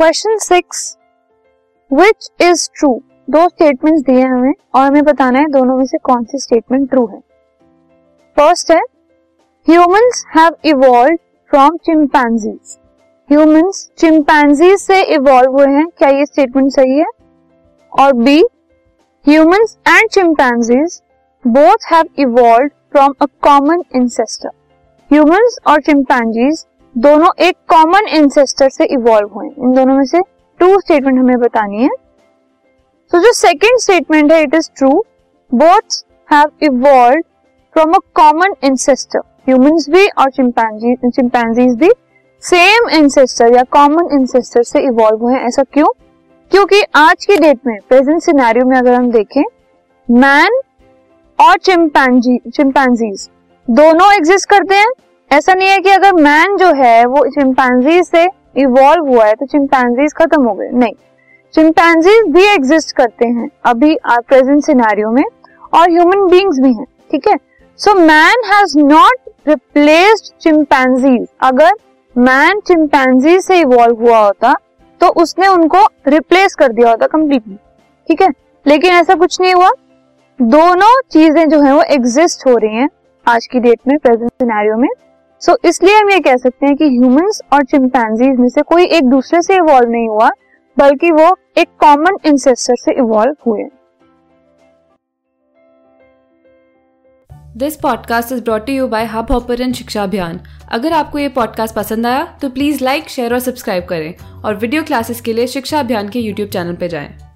Question six which is true दो statements दिए हमें, और हमें बताना है दोनों में से कौन सी स्टेटमेंट ट्रू है। फ़र्स्ट है humans have evolve from chimpanzees humans chimpanzees से इवॉल्व हुए हैं, क्या ये स्टेटमेंट सही है? और B humans and chimpanzees both have evolve from a common ancestor humans और चिंपैंजीज दोनों एक कॉमन इंसेस्टर से इवॉल्व हुए इन दोनों में से टू स्टेटमेंट हमें बतानी है। तो so, जो सेकेंड स्टेटमेंट है it is true both have evolve from a common ancestor humans भी और चिंपैंजीज भी सेम इंसेस्टर या कॉमन इंसेस्टर से इवॉल्व हुए ऐसा क्यों? क्योंकि आज की डेट में प्रेजेंट सिनेरियो में अगर हम देखें मैन और चिंपैंजी चिंपैंजीज दोनों एग्जिस्ट करते हैं। ऐसा नहीं है कि अगर मैन जो है, वो चिंपैंजी से इवॉल्व हुआ है तो चिंपैंजीज खत्म हो गए। नहीं। चिंपैंजीज भी एग्जिस्ट करते हैं अभी प्रेजेंट सिनेरियो में, और ह्यूमन बींग्स भी हैं, ठीक है? So man has not replaced chimpanzees अगर मैन चिंपैंजी से इवॉल्व हुआ होता तो उसने उनको रिप्लेस कर दिया होता कंप्लीटली ठीक है? लेकिन ऐसा कुछ नहीं हुआ। दोनों चीज़ें जो है, वो एग्जिस्ट हो रही हैं आज की डेट में प्रेजेंट सिनेरियो में। सो so, इसलिए हम ये कह सकते हैं कि ह्यूमंस और चिंपैंजीज में से कोई एक दूसरे से इवॉल्व नहीं हुआ बल्कि वो एक कॉमन इंसेस्टर से इवॉल्व हुए। This podcast is brought you by Hubhopper शिक्षा अभियान अगर आपको ये पॉडकास्ट पसंद आया तो प्लीज़ लाइक शेयर और सब्सक्राइब करें। और वीडियो क्लासेस के लिए शिक्षा अभियान के यूट्यूब चैनल पर जाएँ।